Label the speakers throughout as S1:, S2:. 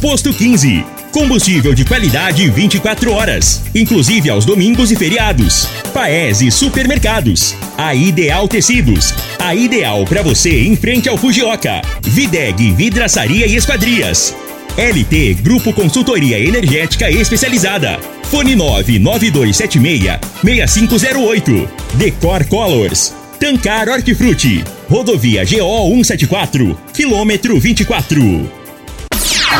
S1: Posto 15. Combustível de qualidade 24 horas, inclusive aos domingos e feriados. Paese Supermercados. A Ideal Tecidos. A ideal para você em frente ao Fujioka. Videg Vidraçaria e Esquadrias. LT Grupo Consultoria Energética Especializada. Fone 99276 6508. Decor Colors. Tancar Hortifruti. Rodovia GO 174. Quilômetro 24.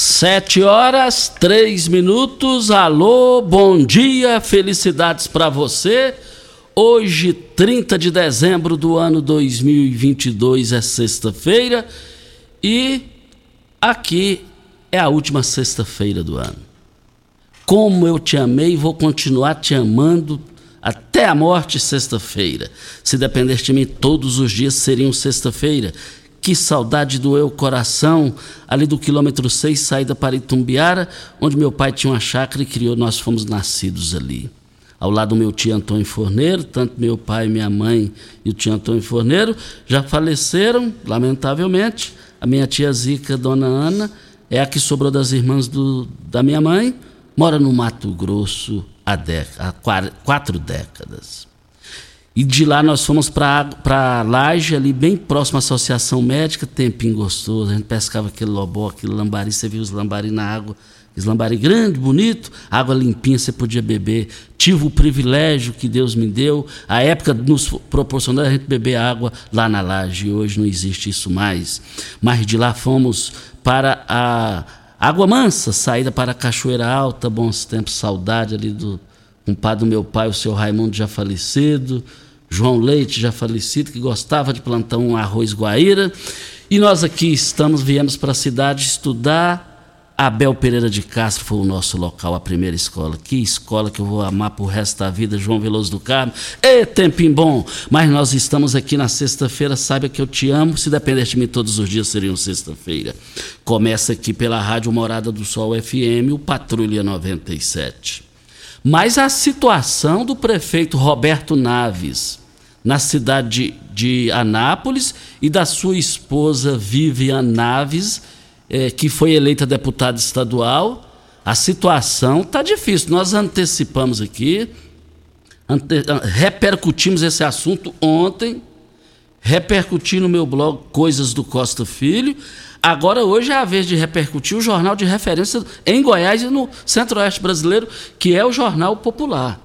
S2: Sete horas, três minutos. Alô, bom dia, felicidades para você. Hoje, 30 de dezembro do ano 2022, é sexta-feira e aqui é a última sexta-feira do ano. Como eu te amei, vou continuar te amando até a morte sexta-feira. Se dependesse de mim, todos os dias seriam sexta-feira. Que saudade doeu o coração ali do quilômetro 6, saída para Itumbiara, onde meu pai tinha uma chácara e criou, nós fomos nascidos ali. Ao lado do meu tio Antônio Forneiro, tanto meu pai, minha mãe e o tio Antônio Forneiro já faleceram, lamentavelmente. A minha tia Zica, dona Ana, é a que sobrou das irmãs do, da minha mãe, mora no Mato Grosso há, há quatro décadas. E de lá nós fomos para Laje, ali bem próximo à Associação Médica, tempinho gostoso. A gente pescava aquele lobó, aquele lambari, você viu os lambari na água. Aqueles lambari grande, bonito, água limpinha, você podia beber. Tive o privilégio que Deus me deu. A época nos proporcionou a gente beber água lá na Laje. Hoje não existe isso mais. Mas de lá fomos para a Água Mansa, saída para a Cachoeira Alta, bons tempos, saudade ali do compadre do meu pai, o seu Raimundo já falecido. João Leite, já falecido, que gostava de plantar um arroz guaíra. E nós aqui estamos, viemos para a cidade estudar. Abel Pereira de Castro foi o nosso local, a primeira escola. Que escola que eu vou amar pro resto da vida, João Veloso do Carmo. Ê, tempinho bom! Mas nós estamos aqui na sexta-feira, saiba que eu te amo. Se dependesse de mim, todos os dias seriam sexta-feira. Começa aqui pela Rádio Morada do Sol FM, o Patrulha 97. Mas a situação do prefeito Roberto Naves na cidade de, Anápolis e da sua esposa Vivian Naves, eh, que foi eleita deputada estadual, a situação está difícil. Nós antecipamos aqui, ante, repercutimos esse assunto ontem, repercuti no meu blog Coisas do Costa Filho. Agora, hoje é a vez de repercutir o jornal de referência em Goiás e no Centro-Oeste brasileiro, que é o Jornal Popular.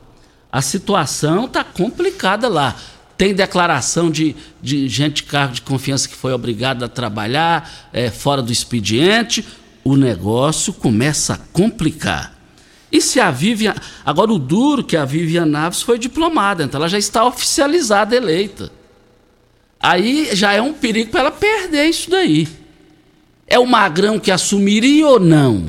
S2: A situação está complicada lá. Tem declaração de, de gente de cargo de confiança que foi obrigada a trabalhar é, fora do expediente. O negócio começa a complicar. E se a Vivian. Agora, o duro que a Vivian Naves foi diplomada, então ela já está oficializada, eleita. Aí já é um perigo para ela perder isso daí. É o Magrão que assumiria ou não?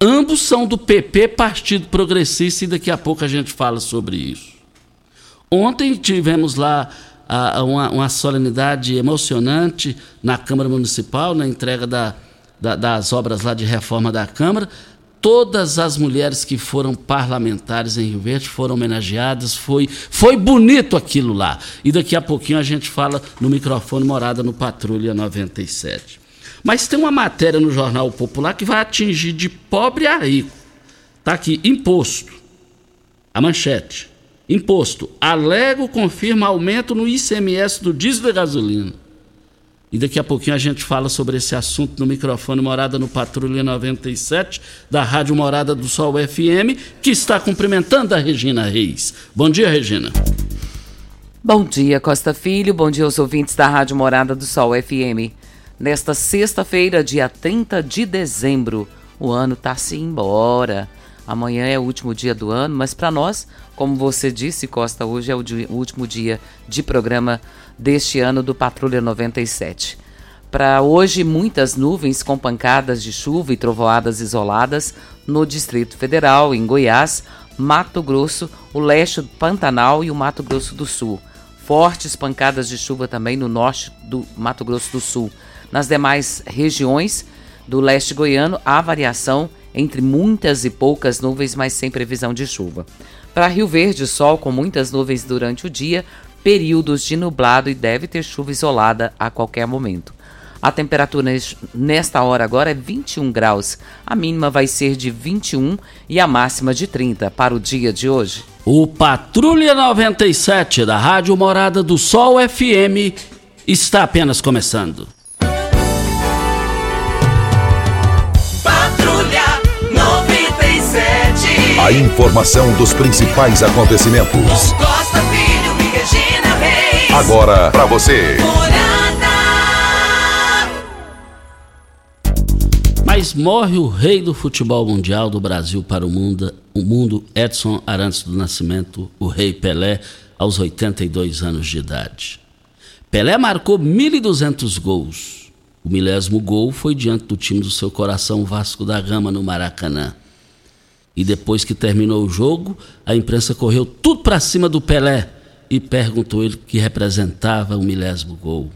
S2: Ambos são do PP, Partido Progressista, e daqui a pouco a gente fala sobre isso. Ontem tivemos lá a, uma, uma, solenidade emocionante na Câmara Municipal, na entrega da, da, das obras lá de reforma da Câmara. Todas as mulheres que foram parlamentares em Rio Verde foram homenageadas. Foi, foi bonito aquilo lá. E daqui a pouquinho a gente fala no microfone Morada no Patrulha 97. Mas tem uma matéria no Jornal Popular que vai atingir de pobre a rico. Está aqui, imposto. A manchete. Imposto. Alego confirma aumento no ICMS do diesel e gasolina. E daqui a pouquinho a gente fala sobre esse assunto no microfone Morada no Patrulha 97, da Rádio Morada do Sol FM, que está cumprimentando a Regina Reis. Bom dia, Regina.
S3: Bom dia, Costa Filho. Bom dia aos ouvintes da Rádio Morada do Sol FM. Nesta sexta-feira, dia 30 de dezembro, o ano está-se embora. Amanhã é o último dia do ano, mas para nós, como você disse, Costa, hoje é o, dia, o último dia de programa deste ano do Patrulha 97. Para hoje, muitas nuvens com pancadas de chuva e trovoadas isoladas no Distrito Federal, em Goiás, Mato Grosso, o leste do Pantanal e o Mato Grosso do Sul. Fortes pancadas de chuva também no norte do Mato Grosso do Sul. Nas demais regiões do leste goiano, há variação entre muitas e poucas nuvens, mas sem previsão de chuva. Para Rio Verde, sol com muitas nuvens durante o dia, períodos de nublado e deve ter chuva isolada a qualquer momento. A temperatura nesta hora agora é 21 graus. A mínima vai ser de 21 e a máxima de 30 para o dia de hoje.
S2: O Patrulha 97 da Rádio Morada do Sol FM está apenas começando.
S4: A informação dos principais acontecimentos.
S5: Costa Filho e Regina Reis.
S4: Agora para você.
S2: Mas morre o rei do futebol mundial do Brasil para o mundo, o mundo Edson Arantes do Nascimento, o rei Pelé, aos 82 anos de idade. Pelé marcou 1.200 gols. O milésimo gol foi diante do time do seu coração Vasco da Gama no Maracanã. E depois que terminou o jogo, a imprensa correu tudo para cima do Pelé e perguntou ele que representava o milésimo gol.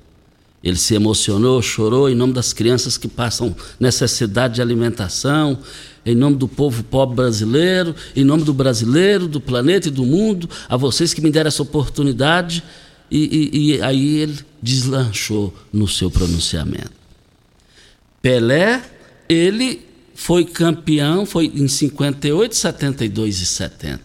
S2: Ele se emocionou, chorou em nome das crianças que passam necessidade de alimentação, em nome do povo pobre brasileiro, em nome do brasileiro, do planeta e do mundo, a vocês que me deram essa oportunidade. E, e, e aí ele deslanchou no seu pronunciamento. Pelé, ele foi campeão, foi em 58, 72 e 70.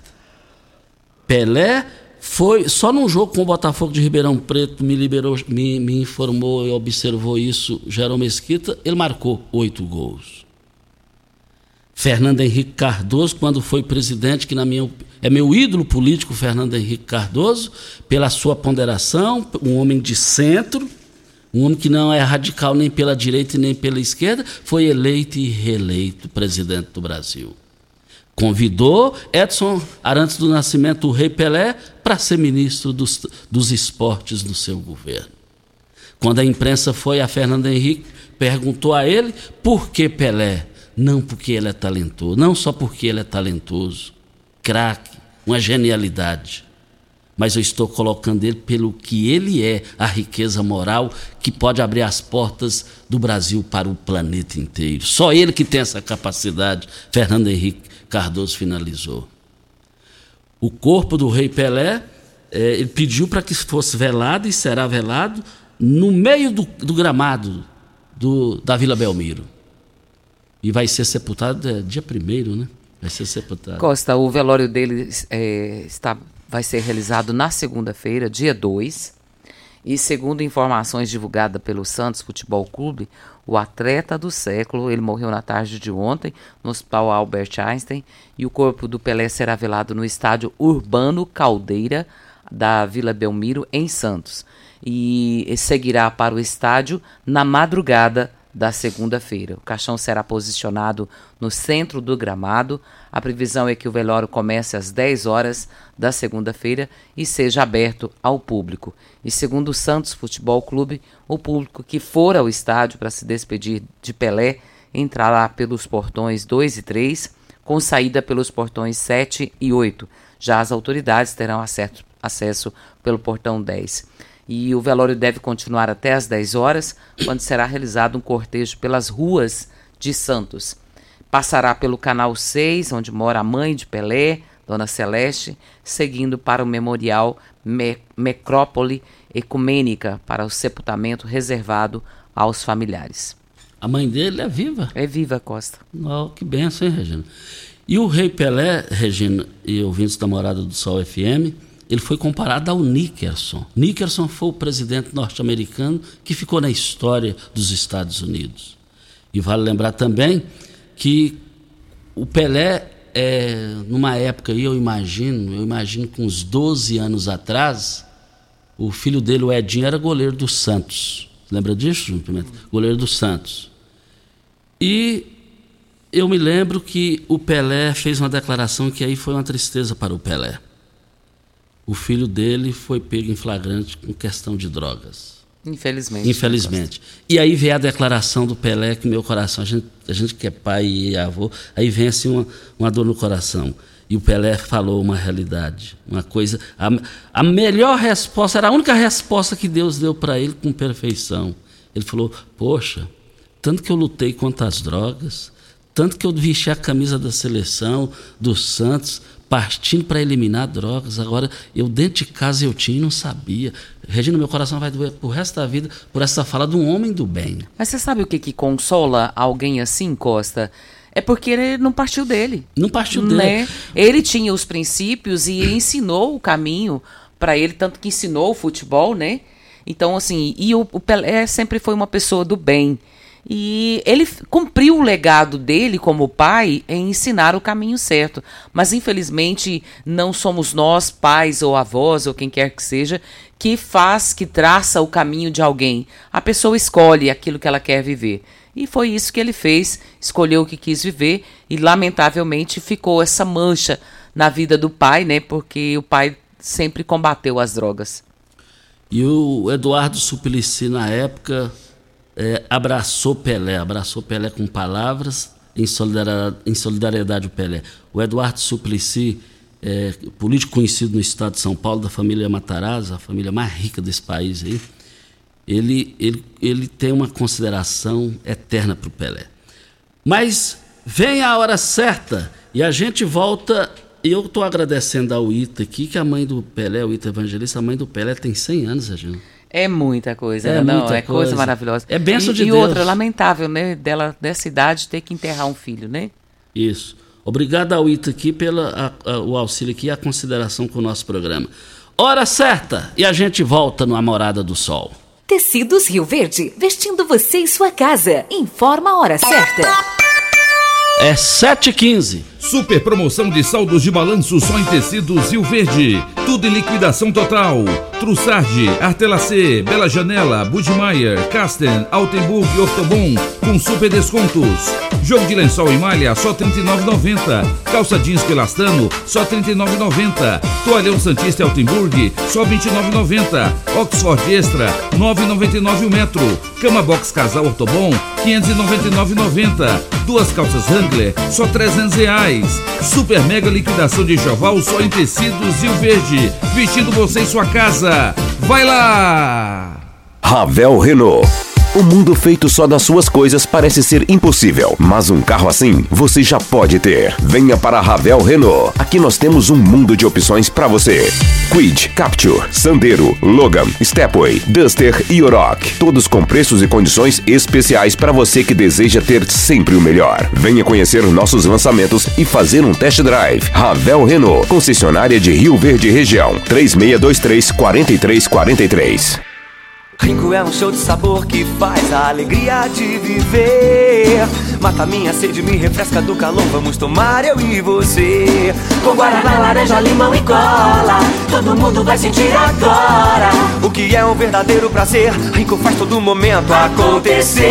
S2: Pelé foi só num jogo com o Botafogo de Ribeirão Preto, me liberou, me, me informou e observou isso, Jerome Mesquita, ele marcou oito gols. Fernando Henrique Cardoso, quando foi presidente, que na minha é meu ídolo político, Fernando Henrique Cardoso, pela sua ponderação, um homem de centro, um homem que não é radical nem pela direita nem pela esquerda, foi eleito e reeleito presidente do Brasil. Convidou Edson Arantes do Nascimento, o rei Pelé, para ser ministro dos, dos esportes do seu governo. Quando a imprensa foi a Fernando Henrique, perguntou a ele por que Pelé? Não porque ele é talentoso, não só porque ele é talentoso, craque, uma genialidade mas eu estou colocando ele pelo que ele é, a riqueza moral que pode abrir as portas do Brasil para o planeta inteiro. Só ele que tem essa capacidade, Fernando Henrique Cardoso finalizou. O corpo do rei Pelé, é, ele pediu para que fosse velado e será velado no meio do, do gramado do, da Vila Belmiro. E vai ser sepultado é, dia primeiro, né? Vai ser sepultado.
S3: Costa, o velório dele é, está vai ser realizado na segunda-feira, dia 2. E segundo informações divulgadas pelo Santos Futebol Clube, o atleta do século, ele morreu na tarde de ontem no Hospital Albert Einstein e o corpo do Pelé será velado no estádio Urbano Caldeira da Vila Belmiro em Santos e seguirá para o estádio na madrugada da segunda-feira. O caixão será posicionado no centro do gramado. A previsão é que o velório comece às 10 horas da segunda-feira e seja aberto ao público. E segundo o Santos Futebol Clube, o público que for ao estádio para se despedir de Pelé entrará pelos portões 2 e 3, com saída pelos portões 7 e 8. Já as autoridades terão acesso, acesso pelo portão 10 e o velório deve continuar até às 10 horas, quando será realizado um cortejo pelas ruas de Santos. Passará pelo canal 6, onde mora a mãe de Pelé, Dona Celeste, seguindo para o Memorial Me Necrópole Ecumênica para o sepultamento reservado aos familiares.
S2: A mãe dele é viva?
S3: É viva, Costa.
S2: Oh, que benção, hein, Regina? E o Rei Pelé, Regina e ouvintes da Morada do Sol FM, ele foi comparado ao Nickerson. Nickerson foi o presidente norte-americano que ficou na história dos Estados Unidos. E vale lembrar também que o Pelé, é, numa época, eu imagino, eu imagino que uns 12 anos atrás, o filho dele, o Edinho, era goleiro do Santos. Lembra disso, Pimenta? Goleiro do Santos. E eu me lembro que o Pelé fez uma declaração que aí foi uma tristeza para o Pelé. O filho dele foi pego em flagrante com questão de drogas.
S3: Infelizmente.
S2: Infelizmente. E aí vem a declaração do Pelé que meu coração, a gente, a gente que é pai e avô, aí vem assim uma, uma dor no coração. E o Pelé falou uma realidade, uma coisa. A, a melhor resposta, era a única resposta que Deus deu para ele com perfeição. Ele falou: Poxa, tanto que eu lutei contra as drogas, tanto que eu vesti a camisa da seleção, do Santos, partindo para eliminar drogas. Agora, eu dentro de casa eu tinha e não sabia. Regina, meu coração vai doer pro resto da vida por essa fala de um homem do bem.
S3: Mas você sabe o que, que consola alguém assim, Costa? É porque ele não partiu dele.
S2: Não partiu dele.
S3: Né? Ele tinha os princípios e ensinou o caminho para ele, tanto que ensinou o futebol, né? Então, assim, e o, o Pelé sempre foi uma pessoa do bem. E ele cumpriu o legado dele como pai em ensinar o caminho certo. Mas infelizmente não somos nós, pais ou avós ou quem quer que seja, que faz, que traça o caminho de alguém. A pessoa escolhe aquilo que ela quer viver. E foi isso que ele fez, escolheu o que quis viver e lamentavelmente ficou essa mancha na vida do pai, né? Porque o pai sempre combateu as drogas.
S2: E o Eduardo Suplicy na época é, abraçou Pelé, abraçou Pelé com palavras em solidariedade, em solidariedade Pelé. O Eduardo Suplicy, é, político conhecido no estado de São Paulo, da família Matarazzo, a família mais rica desse país aí, ele, ele, ele tem uma consideração eterna para o Pelé. Mas vem a hora certa e a gente volta. Eu estou agradecendo ao Ita aqui, que a mãe do Pelé, o Ita Evangelista, a mãe do Pelé tem 100 anos, Regina.
S3: É muita coisa,
S2: É
S3: né? não,
S2: muita
S3: é coisa.
S2: coisa.
S3: maravilhosa.
S2: É bênção
S3: e,
S2: de
S3: e
S2: Deus.
S3: outra, lamentável, né? Dela, dessa idade, ter que enterrar um filho, né?
S2: Isso. Obrigado ao Ita aqui pelo o auxílio aqui e a consideração com o nosso programa. Hora certa e a gente volta no Amorada do Sol.
S6: Tecidos Rio Verde, vestindo você e sua casa. Informa a hora certa.
S2: É 7h15.
S7: Super promoção de saldos de balanço só em tecidos Rio Verde. Tudo em liquidação total. Trussardi, Artelacê, Bela Janela, Budmeier, Casten, Altenburg e Ortobon com super descontos. Jogo de lençol e malha só R$ 39,90. Calça jeans pelastano só R$ 39,90. Toalhão Santista Altenburg só R$ 29,90. Oxford Extra 9,99 o metro. Cama box casal Ortobon 599,90. Duas calças Wrangler só 300 reais. Super mega liquidação de enxoval só em tecidos Rio Verde. Vestindo você em sua casa. Vai lá!
S8: Ravel Renault. O mundo feito só das suas coisas parece ser impossível, mas um carro assim você já pode ter. Venha para a Ravel Renault. Aqui nós temos um mundo de opções para você. Quid, Capture, Sandero, Logan, Stepway, Duster e Oroch. Todos com preços e condições especiais para você que deseja ter sempre o melhor. Venha conhecer nossos lançamentos e fazer um test drive. Ravel Renault, concessionária de Rio Verde Região. 3623 4343.
S9: Rico é um show de sabor que faz a alegria de viver. Mata minha sede, me refresca do calor. Vamos tomar eu e você. Com guaraná, laranja, limão e cola. Todo mundo vai sentir agora. O que é um verdadeiro prazer. Rico faz todo momento acontecer.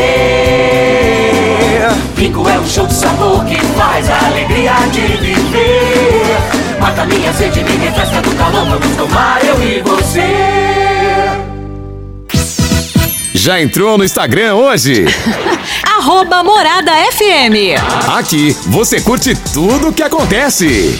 S9: Rico é um show de sabor que faz a alegria de viver. Mata minha sede, me refresca do calor. Vamos tomar eu e você.
S8: Já entrou no Instagram hoje?
S6: Arroba Morada FM.
S8: Aqui você curte tudo o que acontece.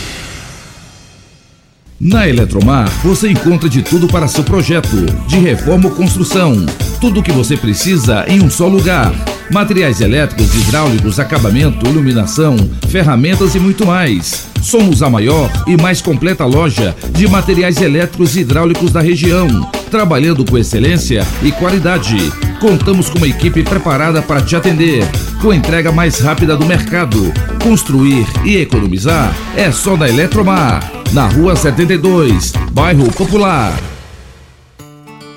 S7: Na Eletromar, você encontra de tudo para seu projeto, de reforma ou construção. Tudo o que você precisa em um só lugar. Materiais elétricos, hidráulicos, acabamento, iluminação, ferramentas e muito mais. Somos a maior e mais completa loja de materiais elétricos e hidráulicos da região, trabalhando com excelência e qualidade. Contamos com uma equipe preparada para te atender, com entrega mais rápida do mercado. Construir e economizar é só da Eletromar, na Rua 72, Bairro Popular.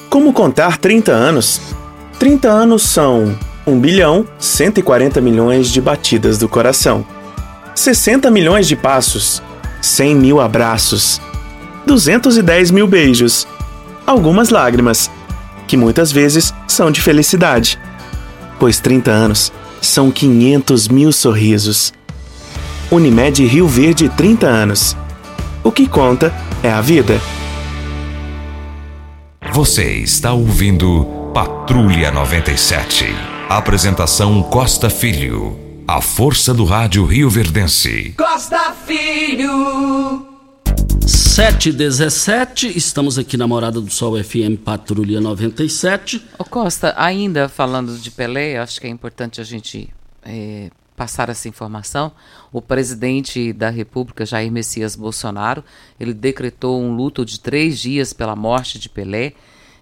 S10: Como contar 30 anos? 30 anos são 1 bilhão 140 milhões de batidas do coração, 60 milhões de passos, 100 mil abraços, 210 mil beijos, algumas lágrimas, que muitas vezes são de felicidade, pois 30 anos são 500 mil sorrisos. Unimed Rio Verde 30 anos. O que conta é a vida.
S11: Você está ouvindo Patrulha 97. Apresentação Costa Filho. A força do rádio Rio Verdense.
S5: Costa Filho.
S2: 717, estamos aqui na Morada do Sol FM Patrulha 97.
S3: Ô Costa, ainda falando de Pelé, acho que é importante a gente é, passar essa informação. O presidente da República, Jair Messias Bolsonaro, ele decretou um luto de três dias pela morte de Pelé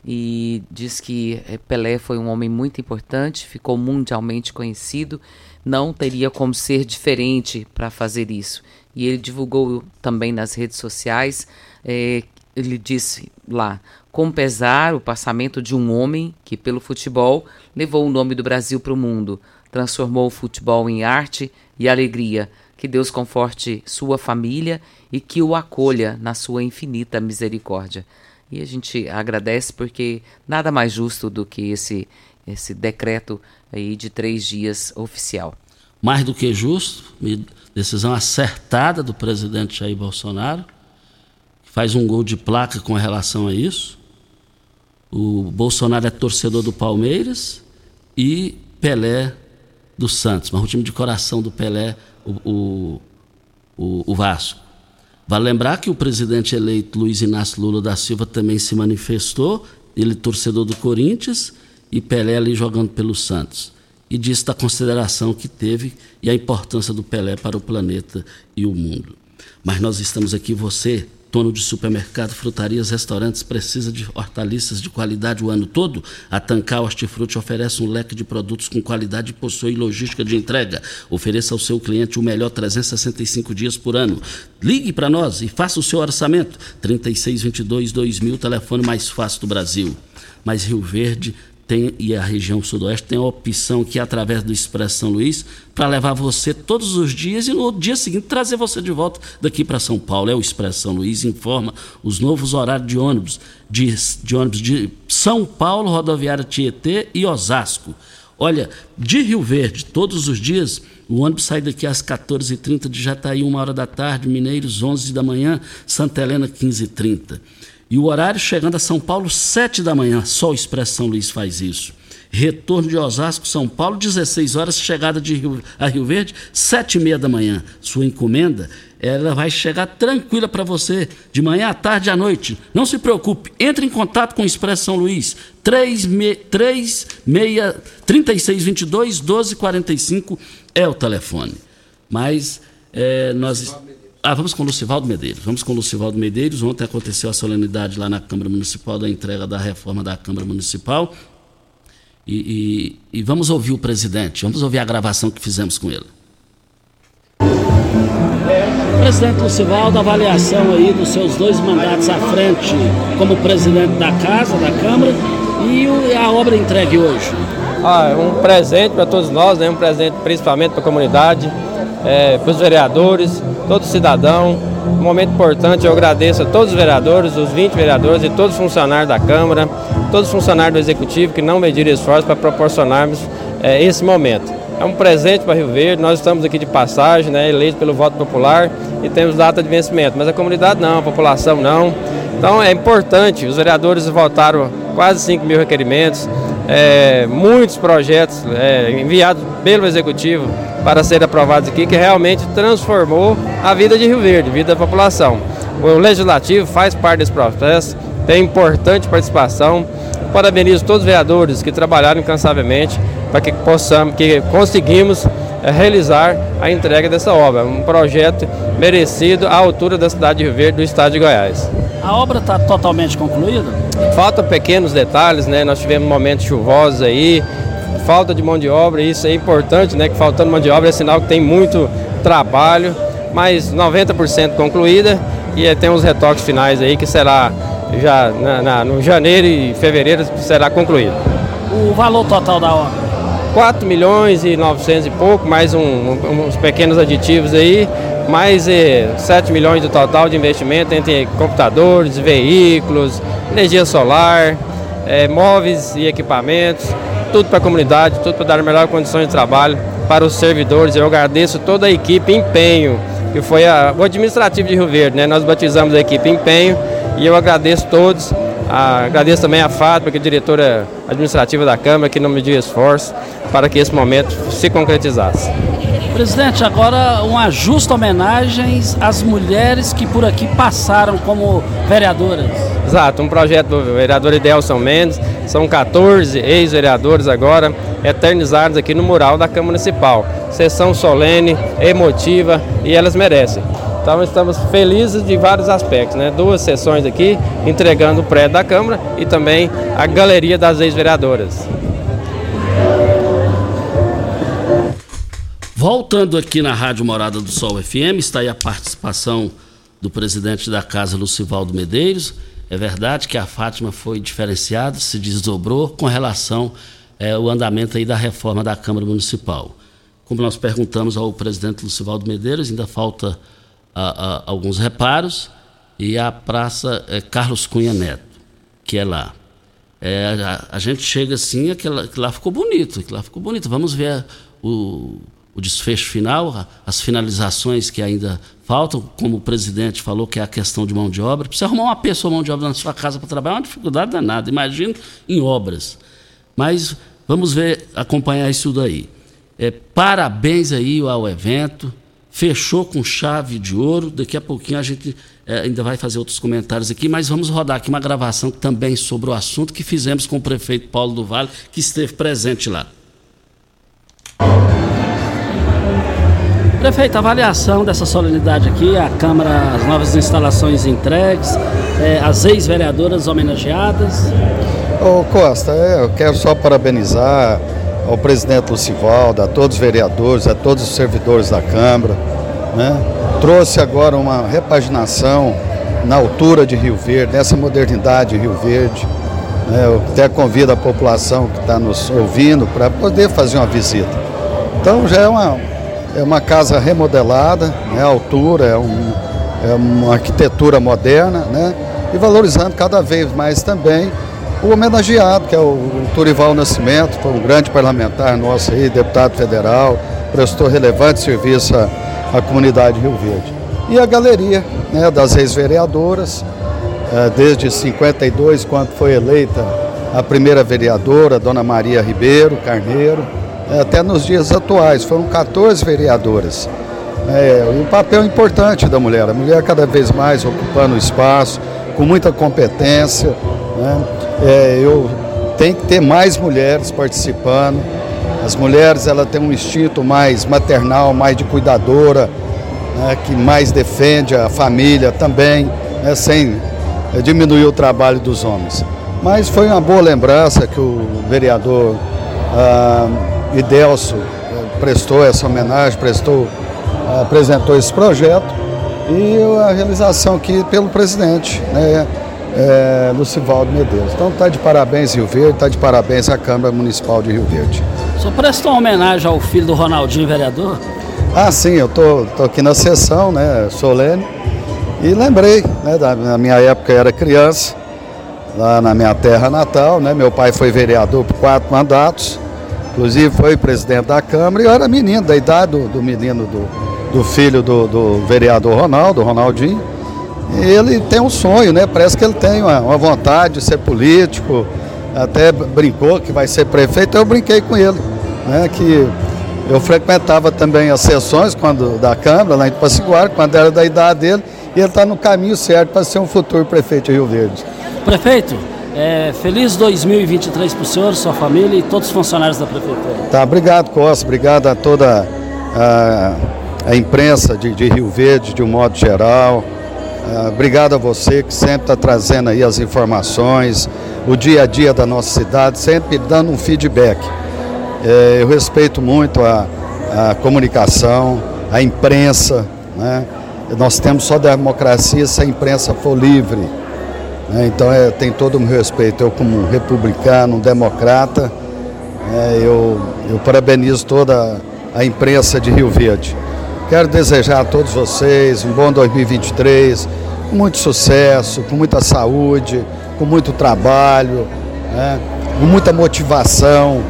S3: e diz que é, Pelé foi um homem muito importante, ficou mundialmente conhecido, não teria como ser diferente para fazer isso. E ele divulgou também nas redes sociais, é, ele disse lá, com pesar, o passamento de um homem que, pelo futebol, levou o nome do Brasil para o mundo, transformou o futebol em arte e alegria. Que Deus conforte sua família e que o acolha na sua infinita misericórdia. E a gente agradece porque nada mais justo do que esse, esse decreto aí de três dias oficial.
S2: Mais do que justo, decisão acertada do presidente Jair Bolsonaro, que faz um gol de placa com relação a isso. O Bolsonaro é torcedor do Palmeiras e Pelé do Santos, mas o time de coração do Pelé, o, o, o, Vasco. Vale lembrar que o presidente eleito Luiz Inácio Lula da Silva também se manifestou, ele torcedor do Corinthians e Pelé ali jogando pelo Santos. E disse da consideração que teve e a importância do Pelé para o planeta e o mundo. Mas nós estamos aqui, você, dono de supermercado, frutarias, restaurantes, precisa de hortaliças de qualidade o ano todo? A Tancar Hortifruti oferece um leque de produtos com qualidade e possui logística de entrega. Ofereça ao seu cliente o melhor 365 dias por ano. Ligue para nós e faça o seu orçamento. 3622-2000, telefone mais fácil do Brasil. Mas Rio Verde tem, e a região sudoeste tem a opção que através do Expresso São Luís para levar você todos os dias e no dia seguinte trazer você de volta daqui para São Paulo. É o Expresso São Luís informa os novos horários de ônibus de, de ônibus de São Paulo, rodoviária Tietê e Osasco. Olha, de Rio Verde, todos os dias, o ônibus sai daqui às 14h30 de Jataí, uma hora da tarde, Mineiros, 11 da manhã, Santa Helena, 15h30. E o horário chegando a São Paulo, 7 da manhã. Só o Expresso São Luís faz isso. Retorno de Osasco, São Paulo, 16 horas. Chegada de Rio, a Rio Verde, 7 e meia da manhã.6 encomenda, ela vai chegar tranquila para você, de manhã à tarde à noite. Não se preocupe, entre em contato com o Expresso São Luís, 3622 1245 é o telefone. Mas é, nós ah, vamos com o Lucivaldo Medeiros. Vamos com o Lucivaldo Medeiros. Ontem aconteceu a solenidade lá na Câmara Municipal da entrega da reforma da Câmara Municipal. E, e, e vamos ouvir o presidente. Vamos ouvir a gravação que fizemos com ele. Presidente Lucivaldo, avaliação aí dos seus dois mandatos à frente como presidente da Casa, da Câmara, e a obra entregue hoje.
S12: Ah, é um presente para todos nós, né? um presente principalmente para a comunidade, é, para os vereadores, todo cidadão. Um momento importante, eu agradeço a todos os vereadores, os 20 vereadores e todos os funcionários da Câmara, todos os funcionários do Executivo que não mediram esforço para proporcionarmos é, esse momento. É um presente para Rio Verde, nós estamos aqui de passagem, né, eleitos pelo voto popular e temos data de vencimento, mas a comunidade não, a população não. Então é importante, os vereadores votaram quase 5 mil requerimentos, é, muitos projetos é, enviados pelo Executivo para serem aprovados aqui, que realmente transformou a vida de Rio Verde, a vida da população. O Legislativo faz parte desse processo, tem importante participação. Parabenizo todos os vereadores que trabalharam incansavelmente para que possamos, que conseguimos é, realizar a entrega dessa obra. Um projeto merecido à altura da cidade de Rio Verde, do estado de Goiás.
S2: A obra está totalmente concluída?
S12: Falta pequenos detalhes, né? Nós tivemos momentos chuvosos aí, falta de mão de obra, isso é importante, né? Que faltando mão de obra é sinal que tem muito trabalho, mas 90% concluída e tem os retoques finais aí que será já na, na, no janeiro e fevereiro será concluído.
S2: O valor total da obra?
S12: 4 milhões e 900 e pouco, mais um, um, uns pequenos aditivos aí, mais eh, 7 milhões do total de investimento entre computadores, veículos, energia solar, eh, móveis e equipamentos, tudo para a comunidade, tudo para dar melhor condições de trabalho para os servidores. Eu agradeço toda a equipe Empenho, que foi a, o administrativo de Rio Verde, né? Nós batizamos a equipe Empenho e eu agradeço todos. A, agradeço também a Fátima, que é diretora administrativa da Câmara, que não mediu esforço para que esse momento se concretizasse.
S2: Presidente, agora uma justa homenagem às mulheres que por aqui passaram como vereadoras.
S12: Exato, um projeto do vereador Idelson Mendes, são 14 ex-vereadores agora eternizados aqui no mural da Câmara Municipal. Sessão solene, emotiva e elas merecem. Então estamos felizes de vários aspectos, né? Duas sessões aqui, entregando o prédio da Câmara e também a galeria das ex-vereadoras.
S2: Voltando aqui na Rádio Morada do Sol FM, está aí a participação do presidente da casa, Lucivaldo Medeiros. É verdade que a Fátima foi diferenciada, se desdobrou com relação é, ao andamento aí da reforma da Câmara Municipal. Como nós perguntamos ao presidente Lucivaldo Medeiros, ainda falta a, a, alguns reparos e a Praça é, Carlos Cunha Neto, que é lá. É, a, a, gente chega assim, aquela, que lá ficou bonito, que lá ficou bonito. Vamos ver o o desfecho final, as finalizações que ainda faltam, como o presidente falou, que é a questão de mão de obra. Precisa arrumar uma pessoa mão de obra na sua casa para trabalhar, é uma dificuldade danada, imagino em obras. Mas vamos ver, acompanhar isso daí. É, parabéns aí ao evento, fechou com chave de ouro. Daqui a pouquinho a gente é, ainda vai fazer outros comentários aqui, mas vamos rodar aqui uma gravação também sobre o assunto que fizemos com o prefeito Paulo do Vale, que esteve presente lá. Prefeito, avaliação dessa solenidade aqui, a Câmara, as novas instalações entregues, é, as ex-vereadoras homenageadas.
S13: Ô Costa, é, eu quero só parabenizar ao presidente Lucivaldo, a todos os vereadores, a todos os servidores da Câmara. Né? Trouxe agora uma repaginação na altura de Rio Verde, nessa modernidade de Rio Verde. Né? Eu até convido a população que está nos ouvindo para poder fazer uma visita. Então já é uma, é uma casa remodelada, né, a altura, é, um, é uma arquitetura moderna, né, e valorizando cada vez mais também o homenageado, que é o, Turival Nascimento, foi um grande parlamentar nosso aí, deputado federal, prestou relevante serviço à, à comunidade de Rio Verde. E a galeria né, das ex-vereadoras, é, desde 52, quando foi eleita a primeira vereadora, Dona Maria Ribeiro Carneiro, até nos dias atuais. Foram 14 vereadoras. É, um papel importante da mulher, a mulher cada vez mais ocupando espaço, com muita competência. Né? É, eu tenho que ter mais mulheres participando. As mulheres ela têm um instinto mais maternal, mais de cuidadora, né? que mais defende a família também, né? sem é, diminuir o trabalho dos homens. Mas foi uma boa lembrança que o vereador ah, e Delso eh, prestou essa homenagem, prestou, apresentou esse projeto e a realização aqui pelo presidente, né, é, Lucivaldo Medeiros. Então está de parabéns Rio Verde, está de parabéns a Câmara Municipal de Rio Verde.
S2: Senhor prestou uma homenagem ao filho do Ronaldinho, vereador?
S13: Ah, sim, eu tô, tô aqui na sessão, né, solene, e lembrei, né, da na minha época eu era criança, lá na minha terra natal, né, meu pai foi vereador por quatro mandatos, Inclusive foi presidente da Câmara e eu era menino, da idade do, do menino do, do filho do, do, vereador Ronaldo, Ronaldinho. E ele tem um sonho, né? Parece que ele tem uma, uma, vontade de ser político, até brincou que vai ser prefeito, eu brinquei com ele, né? Que eu frequentava também as sessões quando, da Câmara, lá em Paciguar, quando era da idade dele, e ele está no caminho certo para ser um futuro prefeito de Rio Verde.
S2: Prefeito, é, feliz 2023 para o senhor, sua família e todos os funcionários da prefeitura.
S13: Tá, obrigado, Costa. Obrigado a toda a, a imprensa de, de, Rio Verde, de um modo geral. Uh, obrigado a você que sempre está trazendo aí as informações, o dia a dia da nossa cidade, sempre dando um feedback. É, eu respeito muito a, a comunicação, a imprensa. Né? Nós temos só democracia se a imprensa for livre. Né? Então é, tem todo o meu respeito. Eu, como republicano, democrata, é, eu, eu parabenizo toda a imprensa de Rio Verde. Quero desejar a todos vocês um bom 2023, com muito sucesso, com muita saúde, com muito trabalho, né? com muita motivação.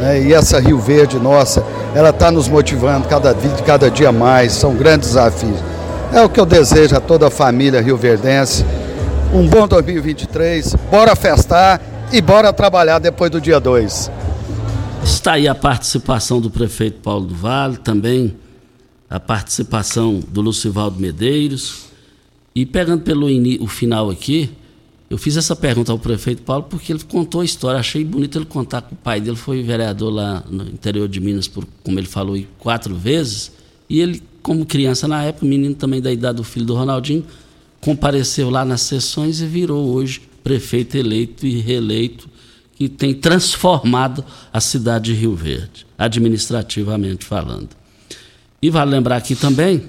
S13: Né? E essa Rio Verde nossa, ela está nos motivando cada, cada dia mais, são grandes desafios. É o que eu desejo a toda a família rioverdense. Um bom 2023, bora festar e bora trabalhar depois do dia 2.
S2: Está aí a participação do prefeito Paulo do Vale, também a participação do Lucivaldo Medeiros. E pegando pelo o final aqui, eu fiz essa pergunta ao prefeito Paulo porque ele contou a história. Achei bonito ele contar que o pai dele foi vereador lá no interior de Minas, por, como ele falou, quatro vezes. E ele, como criança na época, menino também da idade do filho do Ronaldinho, compareceu lá nas sessões e virou hoje prefeito eleito e reeleito, que tem transformado a cidade de Rio Verde, administrativamente falando. E vale lembrar aqui também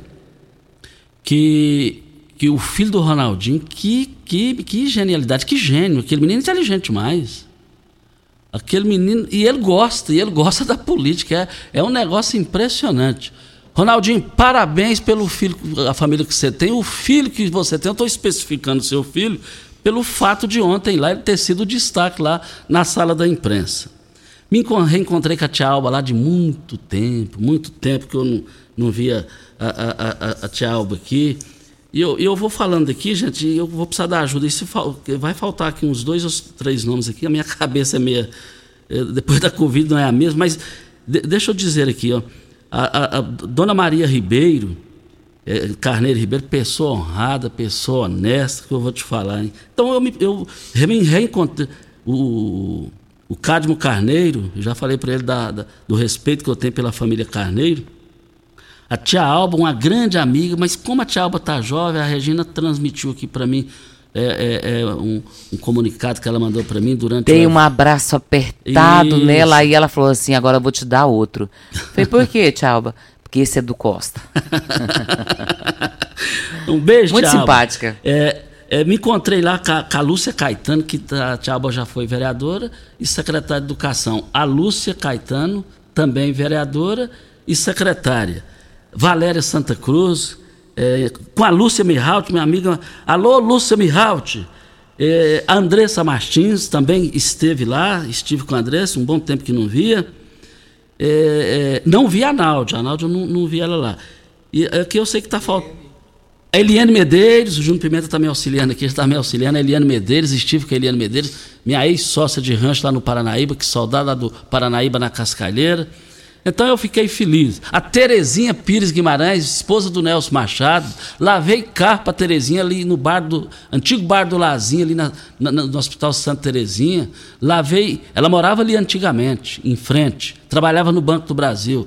S2: que, que o filho do Ronaldinho, que, que, que genialidade, que gênio, aquele menino inteligente demais. Aquele menino, e ele gosta, e ele gosta da política, é, é um negócio impressionante. Ronaldinho, parabéns pelo filho, a família que você tem, o filho que você tem, eu estou especificando seu filho, pelo fato de ontem lá ele ter sido destaque lá na sala da imprensa. Me reencontrei com a tia Alba lá de muito tempo, muito tempo que eu não, não via a, a, a, a tia Alba aqui. E eu, eu vou falando aqui, gente, eu vou precisar da ajuda. E se vai faltar aqui uns dois ou três nomes aqui, a minha cabeça é meia. É, depois da Covid não é a mesma, mas de, deixa eu dizer aqui, ó. A, a, a Dona Maria Ribeiro, é, Carneiro Ribeiro, pessoa honrada, pessoa honesta, que eu vou te falar. Hein? Então eu me, eu me reencontrei. O, o Cadmo Carneiro, já falei para ele da, da, do respeito que eu tenho pela família Carneiro. A tia Alba, uma grande amiga, mas como a tia Alba está jovem, a Regina transmitiu aqui para mim é, é, é um, um, comunicado que ela mandou para mim durante.
S3: Tem um abraço apertado Isso. nela, aí ela falou assim: agora eu vou te dar outro. Falei, por quê, tia Alba? Porque esse é do Costa.
S2: um beijo,
S3: Muito
S2: tia
S3: simpática.
S2: É, é, me encontrei lá com a, com a Lúcia Caetano, que a Tia Alba já foi vereadora e secretária de Educação. A Lúcia Caetano, também vereadora e secretária. Valéria Santa Cruz, é, com a Lúcia Mihalt, minha amiga. Alô, Lúcia Mihalt. É, a Andressa Martins também esteve lá, estive com a Andressa, um bom tempo que não via. É, é não vi a Náudia, a Náudia não, não vi ela lá. E aqui é eu sei que está faltando. A Eliane Medeiros, o Júnior Pimenta está me auxiliando aqui, está me auxiliando. A Eliane Medeiros, estive com a Eliane Medeiros, minha ex-sócia de rancho lá no Paranaíba, que saudade do Paranaíba na Cascalheira. Então eu fiquei feliz. A Terezinha Pires Guimarães, esposa do Nelson Machado, lavei carro para Terezinha ali no bar do antigo bar do Lazinho ali na, na, no Hospital Santa Terezinha. Lavei, ela morava ali antigamente, em frente, trabalhava no Banco do Brasil.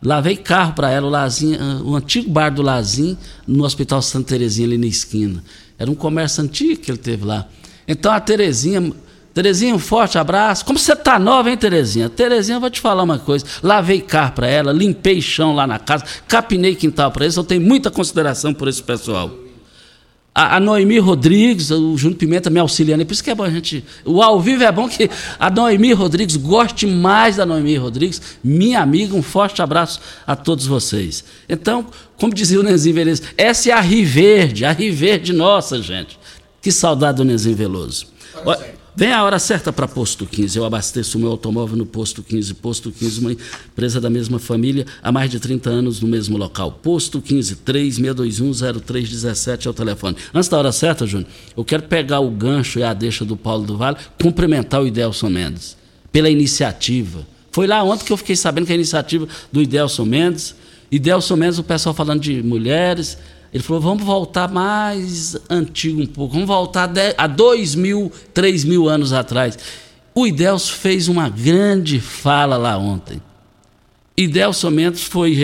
S2: Lavei carro para ela, o, Lazinho, ah, o antigo bar do Lazinho, no Hospital Santa Terezinha, ali na esquina. Era um comércio antigo que ele teve lá. Então a Terezinha, Terezinha, um forte abraço. Como você tá nova, hein, Terezinha? Terezinha, eu vou te falar uma coisa. Lavei carro para ela, limpei chão lá na casa, capinei quintal para eles. Eu tenho muita consideração por esse pessoal. A, a Noemi Rodrigues, o Júnior Pimenta me auxiliando. Por isso que é bom a gente. O ao vivo é bom que a Noemi Rodrigues goste mais da Noemi Rodrigues, minha amiga. Um forte abraço a todos vocês. Então, como dizia o Nenzinho Veloso, essa é a Rio Verde, a Rio Verde nossa, gente. Que saudade do Nenzinho Veloso. Olha, Vem a hora certa para Posto 15. Eu abasteço o meu automóvel no Posto 15. Posto 15, uma empresa da mesma família, há mais de 30 anos no mesmo local. Posto 15, 36210317 é o telefone. Antes da hora certa, Júnior, eu quero pegar o gancho e a deixa do Paulo do Vale, cumprimentar o Idelson Mendes pela iniciativa. Foi lá ontem que eu fiquei sabendo que a iniciativa do Idelson Mendes. Idelson Mendes, o pessoal falando de mulheres ele falou: vamos voltar mais antigo um pouco, vamos voltar a dois mil, três mil anos atrás. O Idelso fez uma grande fala lá ontem. Idelso Mendes foi,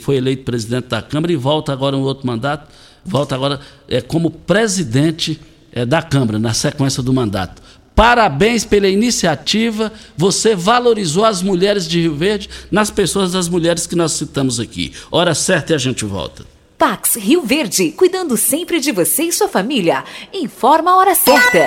S2: foi eleito presidente da Câmara e volta agora um outro mandato. volta agora é, como presidente é, da Câmara, na sequência do mandato. Parabéns pela iniciativa. Você valorizou as mulheres de Rio Verde nas pessoas das mulheres que nós citamos aqui. Hora certa e a gente volta.
S6: Pax Rio Verde, cuidando sempre de você e sua família. Informa a hora certa.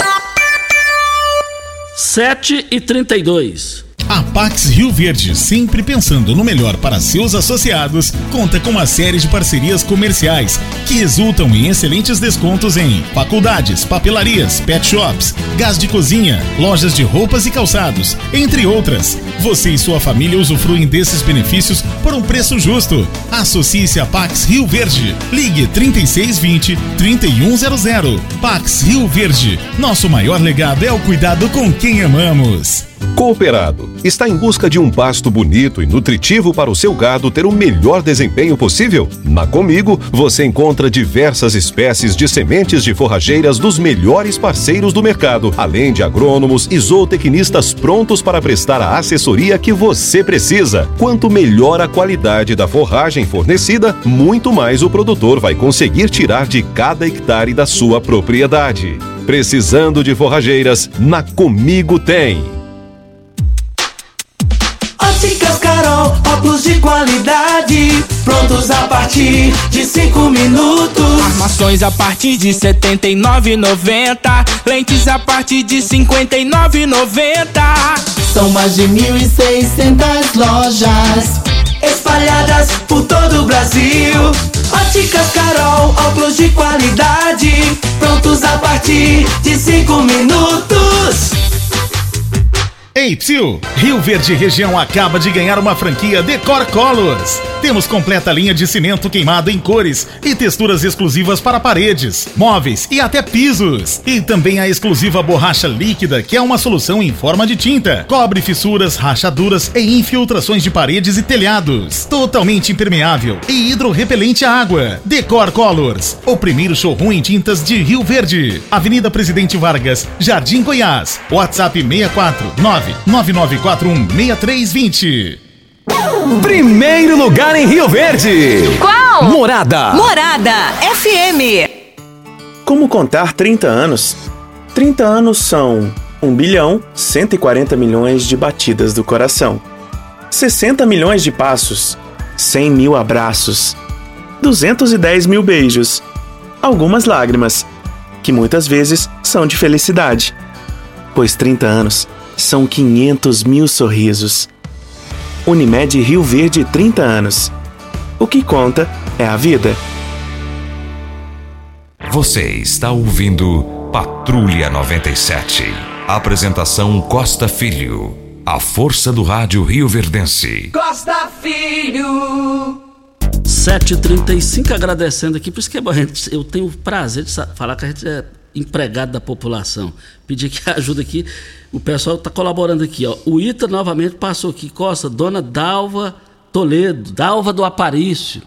S2: 7 e 32
S14: a Pax Rio Verde, sempre pensando no melhor para seus associados, conta com uma série de parcerias comerciais que resultam em excelentes descontos em faculdades, papelarias, pet shops, gás de cozinha, lojas de roupas e calçados, entre outras. Você e sua família usufruem desses benefícios por um preço justo. Associe-se a Pax Rio Verde. Ligue 3620 3100. Pax Rio Verde. Nosso maior legado é o cuidado com quem amamos.
S4: Cooperado está em busca de um pasto bonito e nutritivo para o seu gado ter o melhor desempenho possível? Na Comigo você encontra diversas espécies de sementes de forrageiras dos melhores parceiros do mercado, além de agrônomos e zootecnistas prontos para prestar a assessoria que você precisa. Quanto melhor a qualidade da forragem fornecida, muito mais o produtor vai conseguir tirar de cada hectare da sua propriedade. Precisando de forrageiras, na Comigo tem.
S9: Óculos de qualidade, prontos a partir de 5 minutos.
S15: Armações a partir de 79,90, lentes a partir de 59,90.
S9: São mais de 1.600 lojas espalhadas por todo o Brasil. Óticas Carol, óculos de qualidade, prontos a partir de 5 minutos.
S14: Ei, Psil! Rio Verde Região acaba de ganhar uma franquia Decor Colors. Temos completa linha de cimento queimado em cores e texturas exclusivas para paredes, móveis e até pisos. E também a exclusiva borracha líquida, que é uma solução em forma de tinta. Cobre fissuras, rachaduras e infiltrações de paredes e telhados. Totalmente impermeável e hidrorrepelente à água. Decor Colors, o primeiro showroom em tintas de Rio Verde. Avenida Presidente Vargas, Jardim Goiás. WhatsApp 649 99416320.
S8: Primeiro lugar em Rio Verde.
S6: Qual?
S8: Morada.
S6: Morada FM.
S10: Como contar 30 anos? 30 anos são 1 bilhão 140 milhões de batidas do coração, 60 milhões de passos, 100 mil abraços, 210 mil beijos, algumas lágrimas, que muitas vezes são de felicidade. Pois 30 anos são 500 mil sorrisos. Unimed Rio Verde 30 anos. O que conta é a vida.
S11: Você está ouvindo Patrulha 97. Apresentação Costa Filho. A força do rádio Rio Verdense.
S5: Costa Filho.
S2: 7h35, agradecendo aqui, por isso que é bom, gente, eu tenho o prazer de falar que a gente é empregado da população. Pedir que ajuda aqui. O pessoal está colaborando aqui. Ó. O ITA novamente passou aqui. Costa, dona Dalva Toledo, Dalva do Aparício,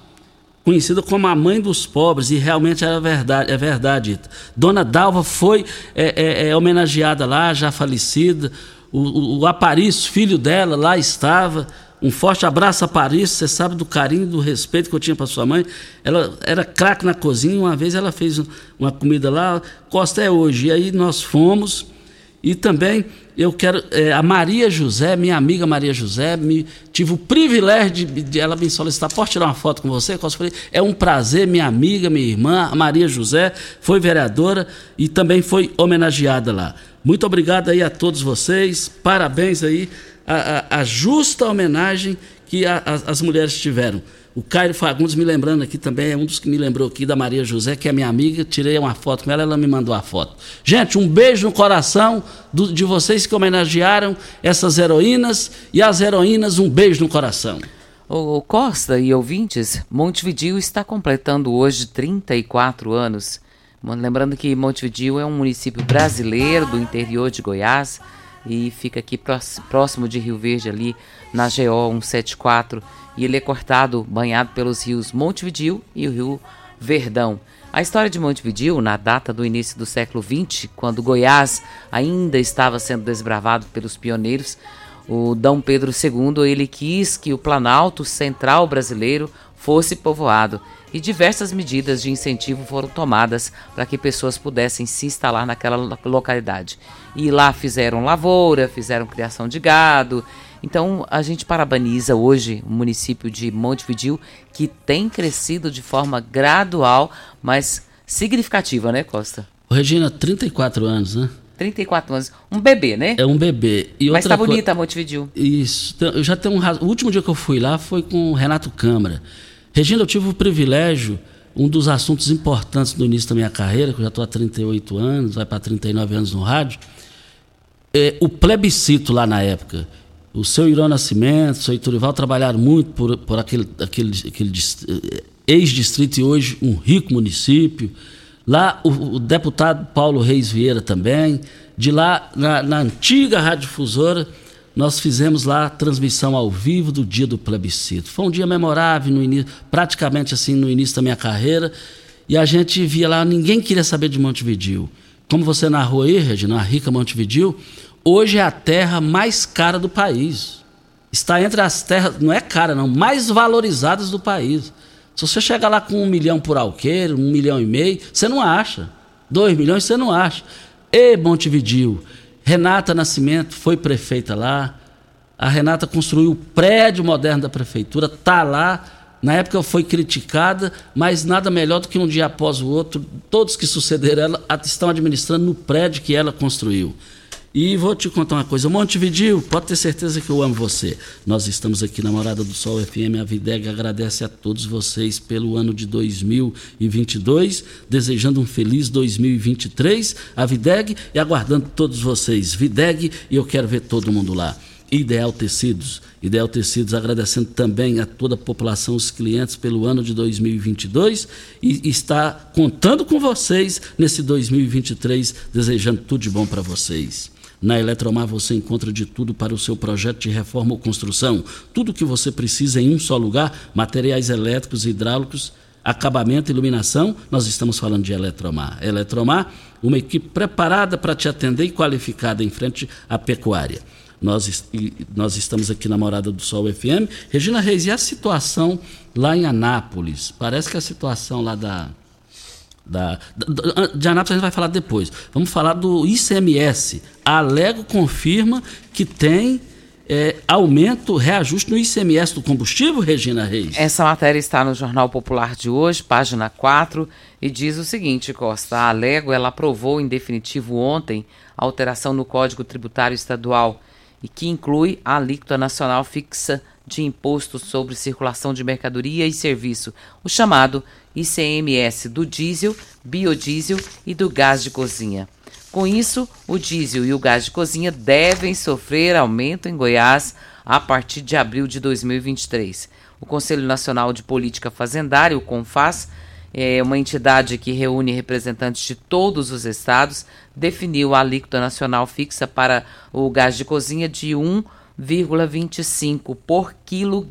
S2: conhecida como a mãe dos pobres, e realmente era verdade, é verdade, Ita. Dona Dalva foi é, é, é, homenageada lá, já falecida. O, o, o Aparício, filho dela, lá estava. Um forte abraço a Paris, você sabe do carinho, do respeito que eu tinha para sua mãe. Ela era craque na cozinha, uma vez ela fez uma comida lá, Costa é hoje. E aí nós fomos. E também eu quero. É, a Maria José, minha amiga Maria José, me, tive o privilégio de, de ela me solicitar. Posso tirar uma foto com você? Costa? Falei, é um prazer, minha amiga, minha irmã, a Maria José, foi vereadora e também foi homenageada lá. Muito obrigado aí a todos vocês, parabéns aí a, a, justa homenagem que a, as mulheres tiveram. O Caio Fagundes me lembrando aqui também, é um dos que me lembrou aqui da Maria José, que é minha amiga. Tirei uma foto com ela, ela me mandou a foto. Gente, um beijo no coração do, de vocês que homenagearam essas heroínas e as heroínas, um beijo no coração.
S3: O Costa e ouvintes, Montevidil está completando hoje 34 anos. Lembrando que Montevidil é um município brasileiro do interior de Goiás e fica aqui próximo de Rio Verde, ali na GO 174. E ele é cortado, banhado pelos rios Montevidil e o rio Verdão. A história de Montevidil, na data do início do século XX, quando Goiás ainda estava sendo desbravado pelos pioneiros, O Dom Pedro II ele quis que o Planalto Central brasileiro fosse povoado e diversas medidas de incentivo foram tomadas para que pessoas pudessem se instalar naquela localidade. E lá fizeram lavoura, fizeram criação de gado. Então a gente parabeniza hoje o município de Montevidil que tem crescido de forma gradual, mas significativa, né, Costa?
S2: Regina, 34 anos, né?
S3: 34 anos. Um bebê, né?
S2: É um bebê.
S3: E Mas tá bonita a Montevidil.
S2: Isso. Então, eu já tenho um O último dia que eu fui lá foi com o Renato Câmara. Regina, eu tive o privilégio, um dos assuntos importantes do início da minha carreira, que eu já estou há 38 anos, vai para 39 anos no rádio, é o plebiscito lá na época. O seu Irão Nascimento, o seu Iturival trabalharam muito por, por aquele, aquele, aquele eh, ex-distrito e hoje um rico município. Lá o, o, deputado Paulo Reis Vieira também. De lá, na, na antiga radiodifusora, nós fizemos lá a transmissão ao vivo do dia do plebiscito. Foi um dia memorável, no início, praticamente assim no início da minha carreira. E a gente via lá, ninguém queria saber de Montevidil. Como você narrou aí, Regina, a rica Montevidil, hoje é a terra mais cara do país. Está entre as terras, não é cara não, mais valorizadas do país. Se você chegar lá com um milhão por alqueiro, um milhão e meio, você não acha. Dois milhões você não acha. E Montevidil, Renata Nascimento foi prefeita lá. A Renata construiu o prédio moderno da prefeitura, está lá. Na época foi criticada, mas nada melhor do que um dia após o outro, todos que sucederam ela estão administrando no prédio que ela construiu. E vou te contar uma coisa, Montevidil, pode ter certeza que eu amo você. Nós estamos aqui na Morada do Sol FM, a Videg agradece a todos vocês pelo ano de 2022, desejando um feliz 2023, a Videg e aguardando todos vocês. Videg e eu quero ver todo mundo lá. Ideal Tecidos. Ideal Tecidos agradecendo também a toda a população, os clientes pelo ano de 2022 e está contando com vocês nesse 2023, desejando tudo de bom para vocês. Na Eletromar você encontra de tudo para o seu projeto de reforma ou construção. Tudo o que você precisa em um só lugar: materiais elétricos hidráulicos, acabamento, iluminação. Nós estamos falando de Eletromar. Eletromar, uma equipe preparada para te atender e qualificada em frente à pecuária. Nós, nós estamos aqui na Morada do Sol FM. Regina Reis, e a situação lá em Anápolis? Parece que a situação lá da da, da, de Anápolis a gente vai falar depois. Vamos falar do ICMS. A Alego confirma que tem é, aumento, reajuste no ICMS do combustível, Regina Reis?
S3: Essa matéria está no Jornal Popular de hoje, página 4, e diz o seguinte, Costa. A Alego ela aprovou em definitivo ontem a alteração no Código Tributário Estadual e que inclui a alíquota nacional fixa de imposto sobre circulação de mercadoria e serviço, o chamado ICMS do diesel, biodiesel e do gás de cozinha. Com isso, o diesel e o gás de cozinha devem sofrer aumento em Goiás a partir de abril de 2023. O Conselho Nacional de Política Fazendária, o CONFAS, é uma entidade que reúne representantes de todos os estados, definiu a alíquota nacional fixa para o gás de cozinha de 1 0,25 por quilo,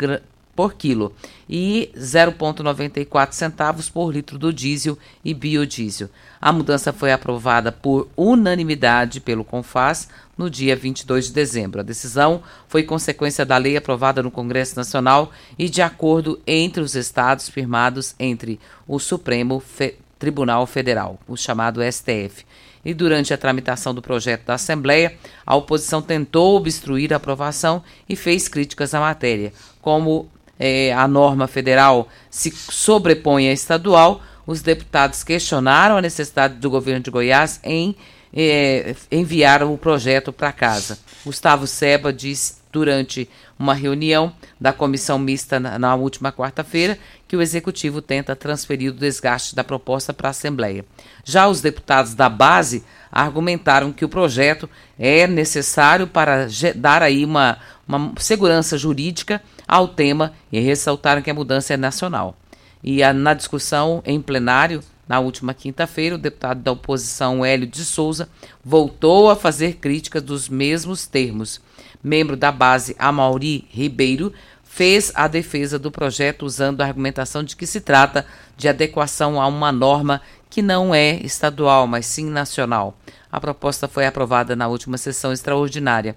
S3: por quilo e 0,94 centavos por litro do diesel e biodiesel. A mudança foi aprovada por unanimidade pelo CONFAS no dia 22 de dezembro. A decisão foi consequência da lei aprovada no Congresso Nacional e de acordo entre os estados firmados entre o Supremo Fe Tribunal Federal, o chamado STF e durante a tramitação do projeto da Assembleia, a oposição tentou obstruir a aprovação e fez críticas à matéria. Como é, a norma federal se sobrepõe à estadual, os deputados questionaram a necessidade do governo de Goiás em é, enviar o projeto para casa. Gustavo Seba disse durante uma reunião da comissão mista na, na última quarta-feira que o executivo tenta transferir o desgaste da proposta para a Assembleia. Já os deputados da base argumentaram que o projeto é necessário para dar aí uma, uma segurança jurídica ao tema e ressaltaram que a mudança é nacional. E a, na discussão em plenário, na última quinta-feira, o deputado da oposição Hélio de Souza voltou a fazer críticas dos mesmos termos membro da base Amauri Ribeiro, fez a defesa do projeto usando a argumentação de que se trata de adequação a uma norma que não é estadual, mas sim nacional. A proposta foi aprovada na última sessão extraordinária.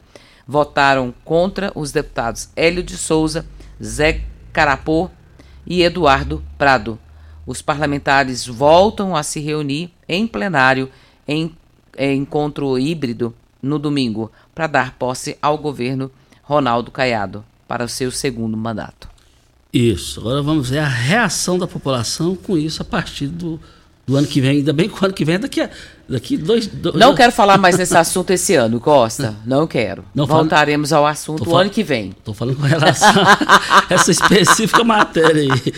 S3: votaram contra os deputados Hélio de Souza, Zé Carapô e Eduardo Prado. Os parlamentares voltam a se reunir em plenário em, em encontro híbrido no domingo para dar posse ao governo Ronaldo Caiado para o seu segundo mandato.
S2: Isso. Agora vamos ver a reação da população com isso a partir do, do ano que vem. Ainda bem que o ano que vem é daqui a daqui dois, dois
S3: Não quero falar mais desse assunto esse ano, Costa. Não quero. Não Voltaremos ao assunto o ano que vem.
S2: Estou falando com relação a essa específica matéria aí.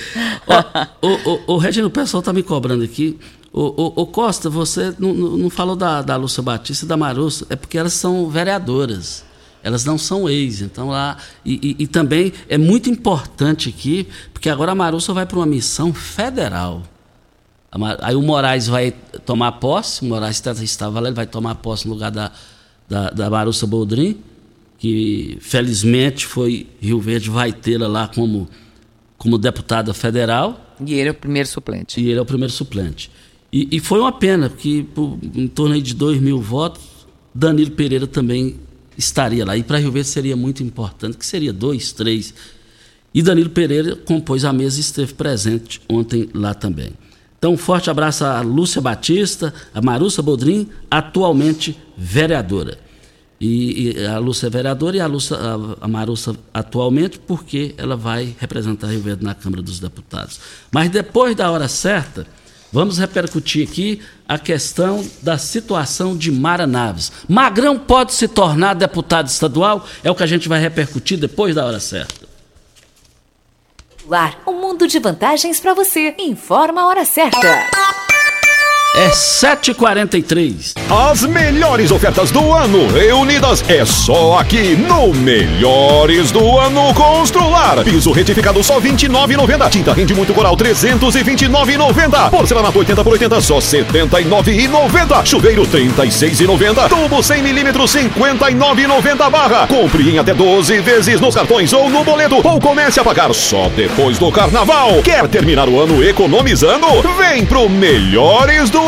S2: Ó, o, o, o Regina, o pessoal está me cobrando aqui. O, o, o Costa, você não, não falou da, da Lúcia Batista e da Marussa, é porque elas são vereadoras. Elas não são ex, então lá. E, e, e também é muito importante aqui, porque agora a Marussa vai para uma missão federal. Aí o Moraes vai tomar posse, o Moraes estava lá, ele vai tomar posse no lugar da, da, da Marussa Boldrin, que felizmente foi Rio Verde, vai tê-la lá como, como deputada federal.
S3: E ele é o primeiro suplente.
S2: E ele é o primeiro suplente. E, e foi uma pena, porque por, em torno de 2 mil votos, Danilo Pereira também estaria lá. E para Rio Verde seria muito importante, que seria dois, três. E Danilo Pereira compôs a mesa e esteve presente ontem lá também. Então, um forte abraço a Lúcia Batista, a Marussa Bodrim, atualmente vereadora. E, e, a Lúcia é vereadora e a, Lúcia, a, a Marussa atualmente, porque ela vai representar Rio Verde na Câmara dos Deputados. Mas depois da hora certa, vamos repercutir aqui a questão da situação de Mara Naves. Magrão pode se tornar deputado estadual? É o que a gente vai repercutir depois da hora certa.
S6: Um mundo de vantagens para você. Informa a hora certa.
S2: É 7h43.
S4: As melhores ofertas do ano reunidas é só aqui no Melhores do Ano Constrular. Piso retificado só R$ 29,90. Tinta rende muito coral R$ 329,90. Porcelanato 80 por 80 só R$ 79,90. Chuveiro R$ 36,90. Tubo 100 milímetros R$ 59,90 barra. Compre em até 12 vezes nos cartões ou no boleto ou comece a pagar só depois do carnaval. Quer terminar o ano economizando? Vem pro Melhores do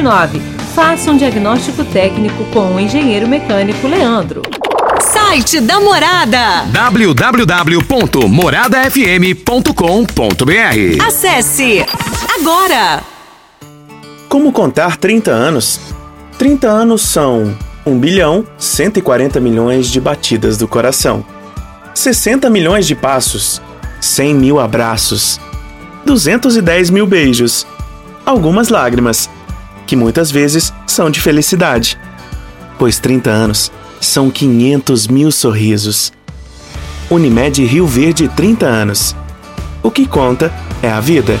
S16: 5229 Faça um diagnóstico técnico com o engenheiro mecânico Leandro.
S6: Site da Morada.
S8: www.moradafm.com.br
S6: Acesse agora!
S10: Como contar 30 anos? 30 anos são 1 bilhão 140 milhões de batidas do coração, 60 milhões de passos, 100 mil abraços, 210 mil beijos, algumas lágrimas que muitas vezes são de felicidade. Pois 30 anos são 500 mil sorrisos. Unimed Rio Verde 30 anos. O que conta é a vida.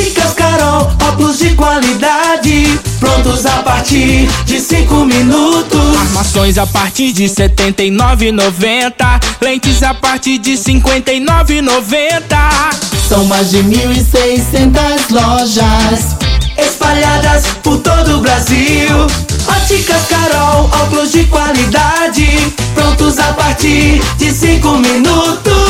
S9: Óticas Carol, óculos de qualidade, prontos a partir de 5 minutos.
S15: Armações a partir de 79,90, lentes a partir de 59,90.
S9: São mais de 1.600 lojas espalhadas por todo o Brasil. Óticas Carol, óculos de qualidade, prontos a partir de 5 minutos.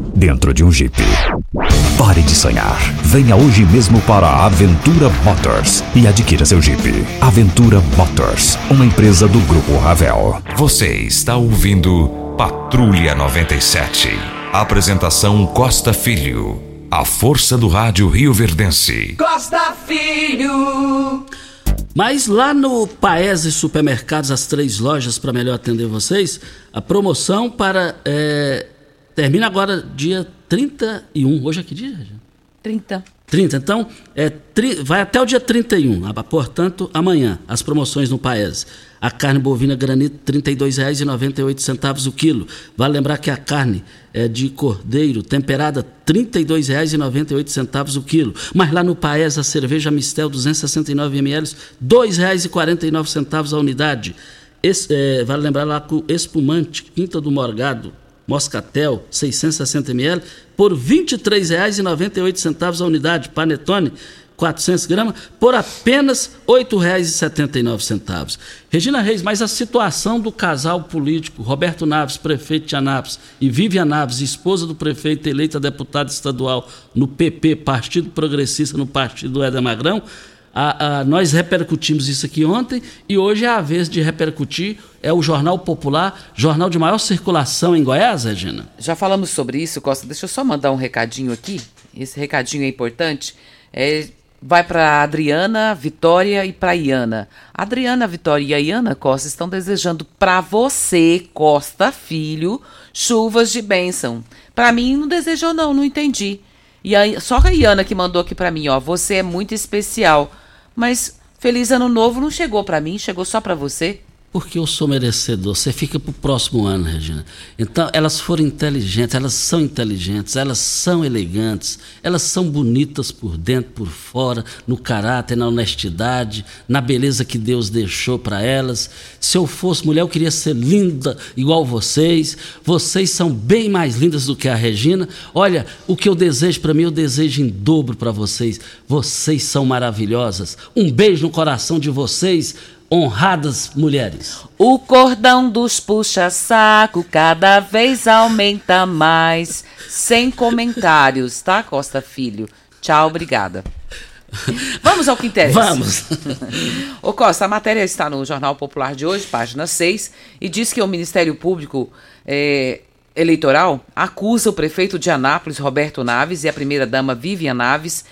S17: dentro de um Jeep. Pare de sonhar. Venha hoje mesmo para a Aventura Motors e adquira seu Jeep. Aventura Motors, uma empresa do Grupo Ravel.
S11: Você está ouvindo Patrulha 97. Apresentação Costa Filho. A força do rádio Rio Verdense.
S5: Costa Filho.
S2: Mas lá no Paese Supermercados, as três lojas para melhor atender vocês, a promoção para. É, termina agora dia 31. Hoje é que dia?
S3: 30.
S2: 30. Então, é, tri, vai até o dia 31, portanto, amanhã, as promoções no Paese. A carne bovina granito, R$ 32,98 o quilo. Vale lembrar que a carne é de cordeiro temperada, R$ 32,98 o quilo. Mas lá no Paes, a cerveja Mistel, 269 ml, R$ 2,49 a unidade. Esse, é, vale lembrar lá que o espumante Quinta do Morgado, Moscatel, 660 ml, por R$ 23,98 a unidade. Panetone, 400 gramas, por apenas R$ 8,79. Regina Reis, mas a situação do casal político Roberto Naves, prefeito de Anápolis, e Vivian Naves, esposa do prefeito eleita deputada estadual no PP, Partido Progressista, no partido do Éder Magrão, a, a, nós repercutimos isso aqui ontem e hoje é a vez de repercutir. É o Jornal Popular, jornal de maior circulação em Goiás, Regina?
S3: Já falamos sobre isso, Costa. Deixa eu só mandar um recadinho aqui. Esse recadinho é importante. É vai para Adriana, Vitória e para Iana. Adriana, Vitória e a Iana Costa estão desejando para você, Costa Filho, chuvas de bênção. Para mim não desejou não, não entendi. E a, só a Iana que mandou aqui para mim, ó, você é muito especial. Mas feliz ano novo não chegou para mim, chegou só para você.
S2: Porque eu sou merecedor. Você fica para o próximo ano, Regina. Então, elas foram inteligentes, elas são inteligentes, elas são elegantes, elas são bonitas por dentro, por fora, no caráter, na honestidade, na beleza que Deus deixou para elas. Se eu fosse mulher, eu queria ser linda igual vocês. Vocês são bem mais lindas do que a Regina. Olha, o que eu desejo para mim, eu desejo em dobro para vocês. Vocês são maravilhosas. Um beijo no coração de vocês honradas mulheres.
S3: O cordão dos puxa-saco cada vez aumenta mais. Sem comentários, tá, Costa Filho? Tchau, obrigada. Vamos ao que interessa.
S2: Vamos.
S3: Ô Costa, a matéria está no Jornal Popular de hoje, página 6, e diz que o Ministério Público é, Eleitoral acusa o prefeito de Anápolis, Roberto Naves, e a primeira-dama Vivian Naves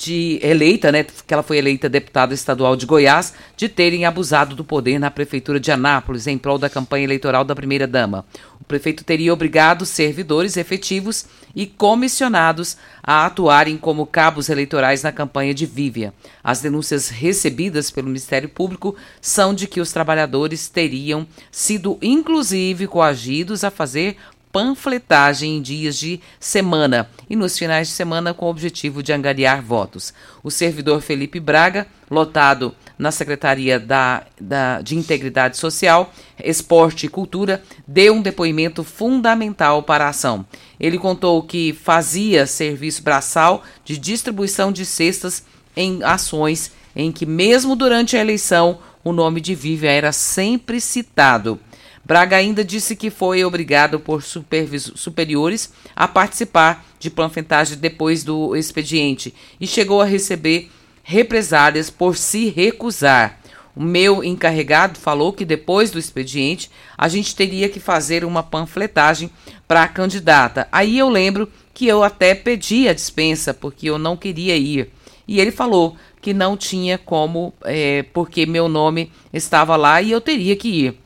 S3: de eleita, né, que ela foi eleita deputada estadual de Goiás, de terem abusado do poder na prefeitura de Anápolis em prol da campanha eleitoral da primeira dama. O prefeito teria obrigado servidores efetivos e comissionados a atuarem como cabos eleitorais na campanha de Vívia. As denúncias recebidas pelo Ministério Público são de que os trabalhadores teriam sido inclusive coagidos a fazer panfletagem em dias de semana e nos finais de semana com o objetivo de angariar votos. O servidor Felipe Braga, lotado na Secretaria da, da, de Integridade Social, Esporte e Cultura, deu um depoimento fundamental para a ação. Ele contou que fazia serviço braçal de distribuição de cestas em ações em que, mesmo durante a eleição, o nome de Vivian era sempre citado. Braga ainda disse que foi obrigado por superiores a participar de panfletagem depois do expediente e chegou a receber represálias por se recusar. O meu encarregado falou que depois do expediente a gente teria que fazer uma panfletagem para a candidata. Aí eu lembro que eu até pedi a dispensa porque eu não queria ir. E ele falou que não tinha como, é, porque meu nome estava lá e eu teria que ir.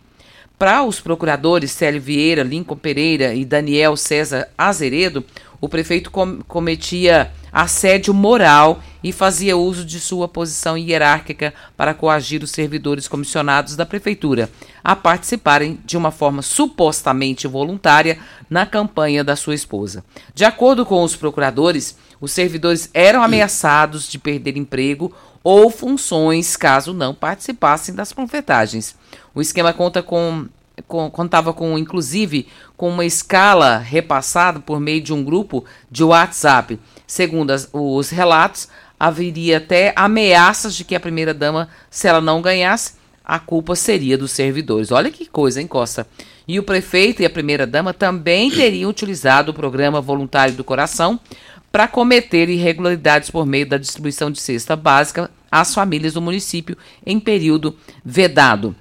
S3: Para os procuradores Célio Vieira, Lincoln Pereira e Daniel César Azeredo, o prefeito com cometia assédio moral e fazia uso de sua posição hierárquica para coagir os servidores comissionados da prefeitura a participarem de uma forma supostamente voluntária na campanha da sua esposa. De acordo com os procuradores, os servidores eram ameaçados de perder emprego ou funções caso não participassem das panfletagens. O esquema conta com, com, contava com, inclusive, com uma escala repassada por meio de um grupo de WhatsApp. Segundo as, os relatos, haveria até ameaças de que a primeira-dama, se ela não ganhasse, a culpa seria dos servidores. Olha que coisa, hein, Costa? E o prefeito e a primeira-dama também teriam utilizado o programa Voluntário do Coração para cometer irregularidades por meio da distribuição de cesta básica às famílias do município em período vedado.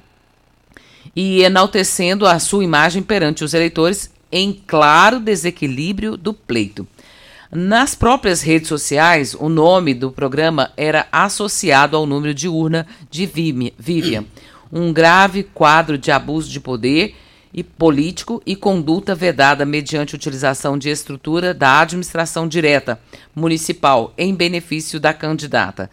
S3: E enaltecendo a sua imagem perante os eleitores em claro desequilíbrio do pleito. Nas próprias redes sociais, o nome do programa era associado ao número de urna de Vivian, um grave quadro de abuso de poder e político e conduta vedada mediante utilização de estrutura da administração direta municipal em benefício da candidata,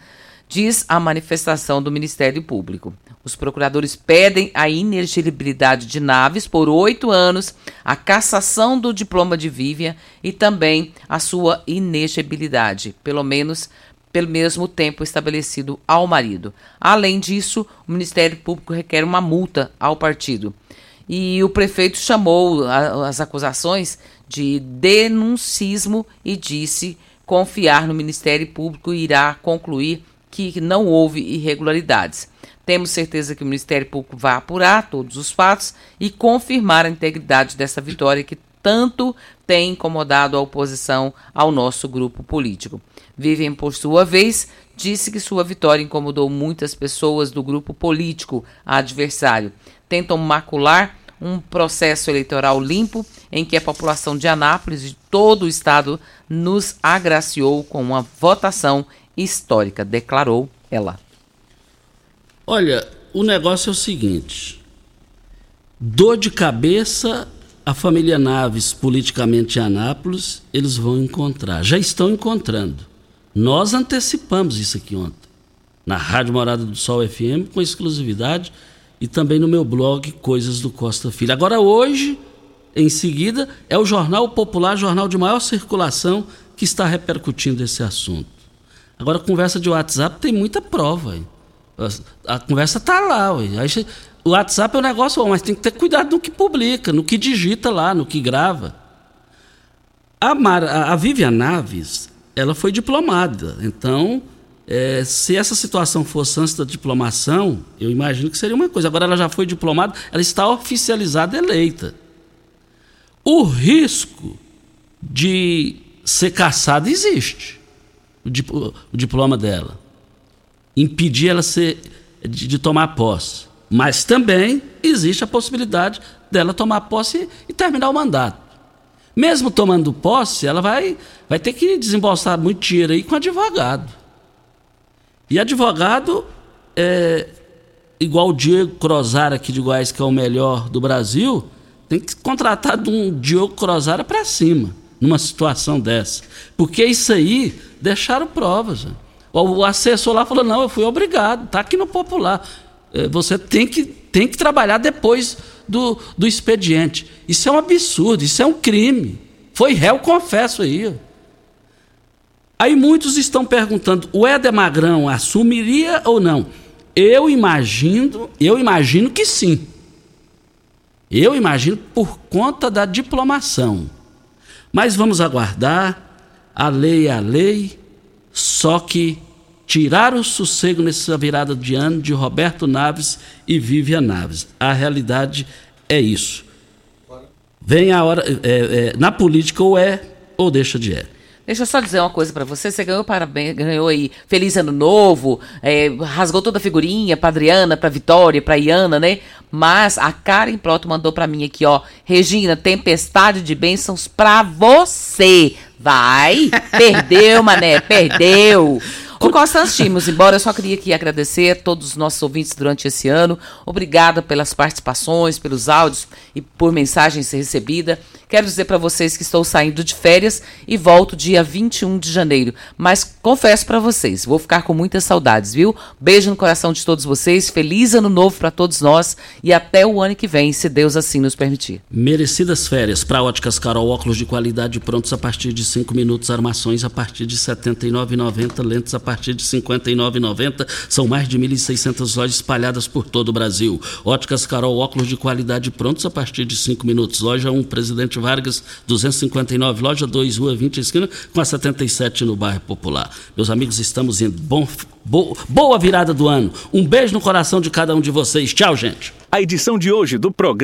S3: diz a manifestação do Ministério Público. Os procuradores pedem a inelegibilidade de Naves por oito anos, a cassação do diploma de Vivian e também a sua inegibilidade, pelo menos pelo mesmo tempo estabelecido ao marido. Além disso, o Ministério Público requer uma multa ao partido. E o prefeito chamou as acusações de denuncismo e disse confiar no Ministério Público irá concluir que não houve irregularidades. Temos certeza que o Ministério Público vai apurar todos os fatos e confirmar a integridade dessa vitória que tanto tem incomodado a oposição ao nosso grupo político. Vivian, por sua vez, disse que sua vitória incomodou muitas pessoas do grupo político adversário. Tentam macular um processo eleitoral limpo em que a população de Anápolis e todo o estado nos agraciou com uma votação histórica, declarou ela.
S2: Olha, o negócio é o seguinte: dor de cabeça, a família Naves, politicamente em Anápolis, eles vão encontrar. Já estão encontrando. Nós antecipamos isso aqui ontem, na Rádio Morada do Sol FM, com exclusividade, e também no meu blog Coisas do Costa Filho. Agora, hoje, em seguida, é o Jornal Popular, jornal de maior circulação, que está repercutindo esse assunto. Agora, conversa de WhatsApp tem muita prova. A conversa tá lá, ué. Aí, o WhatsApp é um negócio bom, mas tem que ter cuidado no que publica, no que digita lá, no que grava. A, Mar, a Vivian Naves, ela foi diplomada. Então, é, se essa situação fosse antes da diplomação, eu imagino que seria uma coisa. Agora ela já foi diplomada, ela está oficializada eleita. O risco de ser caçada existe. O, dip, o diploma dela impedir ela ser, de, de, tomar posse. Mas também existe a possibilidade dela tomar posse e terminar o mandato. Mesmo tomando posse, ela vai, vai ter que desembolsar muito dinheiro aí com advogado. E advogado, é, igual o Diego Crozara aqui de Goiás, que é o melhor do Brasil, tem que contratar de um Diego Crozara para cima, numa situação dessa. Porque isso aí deixaram provas. O assessor lá falou: não, eu fui obrigado, está aqui no popular. É, você tem que, tem que trabalhar depois do, do expediente. Isso é um absurdo, isso é um crime. Foi réu, confesso aí. Aí muitos estão perguntando: o Éder Magrão assumiria ou não? Eu imagino, eu imagino que sim. Eu imagino por conta da diplomação. Mas vamos aguardar. A lei é a lei. Só que tirar o sossego nessa virada de ano de Roberto Naves e Vivian Naves. A realidade é isso. Vem a hora. É, é, na política, ou é ou deixa de é.
S3: Deixa eu só dizer uma coisa para você. Você ganhou parabéns, ganhou aí Feliz Ano Novo, é, rasgou toda a figurinha pra Adriana, pra Vitória, pra Iana, né? Mas a Karen Proto mandou para mim aqui, ó. Regina, tempestade de bênçãos pra você. Vai! Perdeu, mané, perdeu. O Constance embora eu só queria aqui agradecer a todos os nossos ouvintes durante esse ano. Obrigada pelas participações, pelos áudios e por mensagens recebidas. Quero dizer para vocês que estou saindo de férias e volto dia 21 de janeiro. Mas confesso para vocês, vou ficar com muitas saudades, viu? Beijo no coração de todos vocês. Feliz ano novo para todos nós e até o ano que vem, se Deus assim nos permitir.
S2: Merecidas férias para Óticas Carol, óculos de qualidade prontos a partir de 5 minutos, armações a partir de R$ 79,90, lentes a partir de R$ 59,90. São mais de 1.600 lojas espalhadas por todo o Brasil. Óticas Carol, óculos de qualidade prontos a partir de 5 minutos. Loja 1, Presidente Vargas, 259, loja 2, rua 20, esquina, com a 77 no bairro Popular. Meus amigos, estamos indo. Bom, bo, boa virada do ano. Um beijo no coração de cada um de vocês. Tchau, gente.
S18: A edição de hoje do programa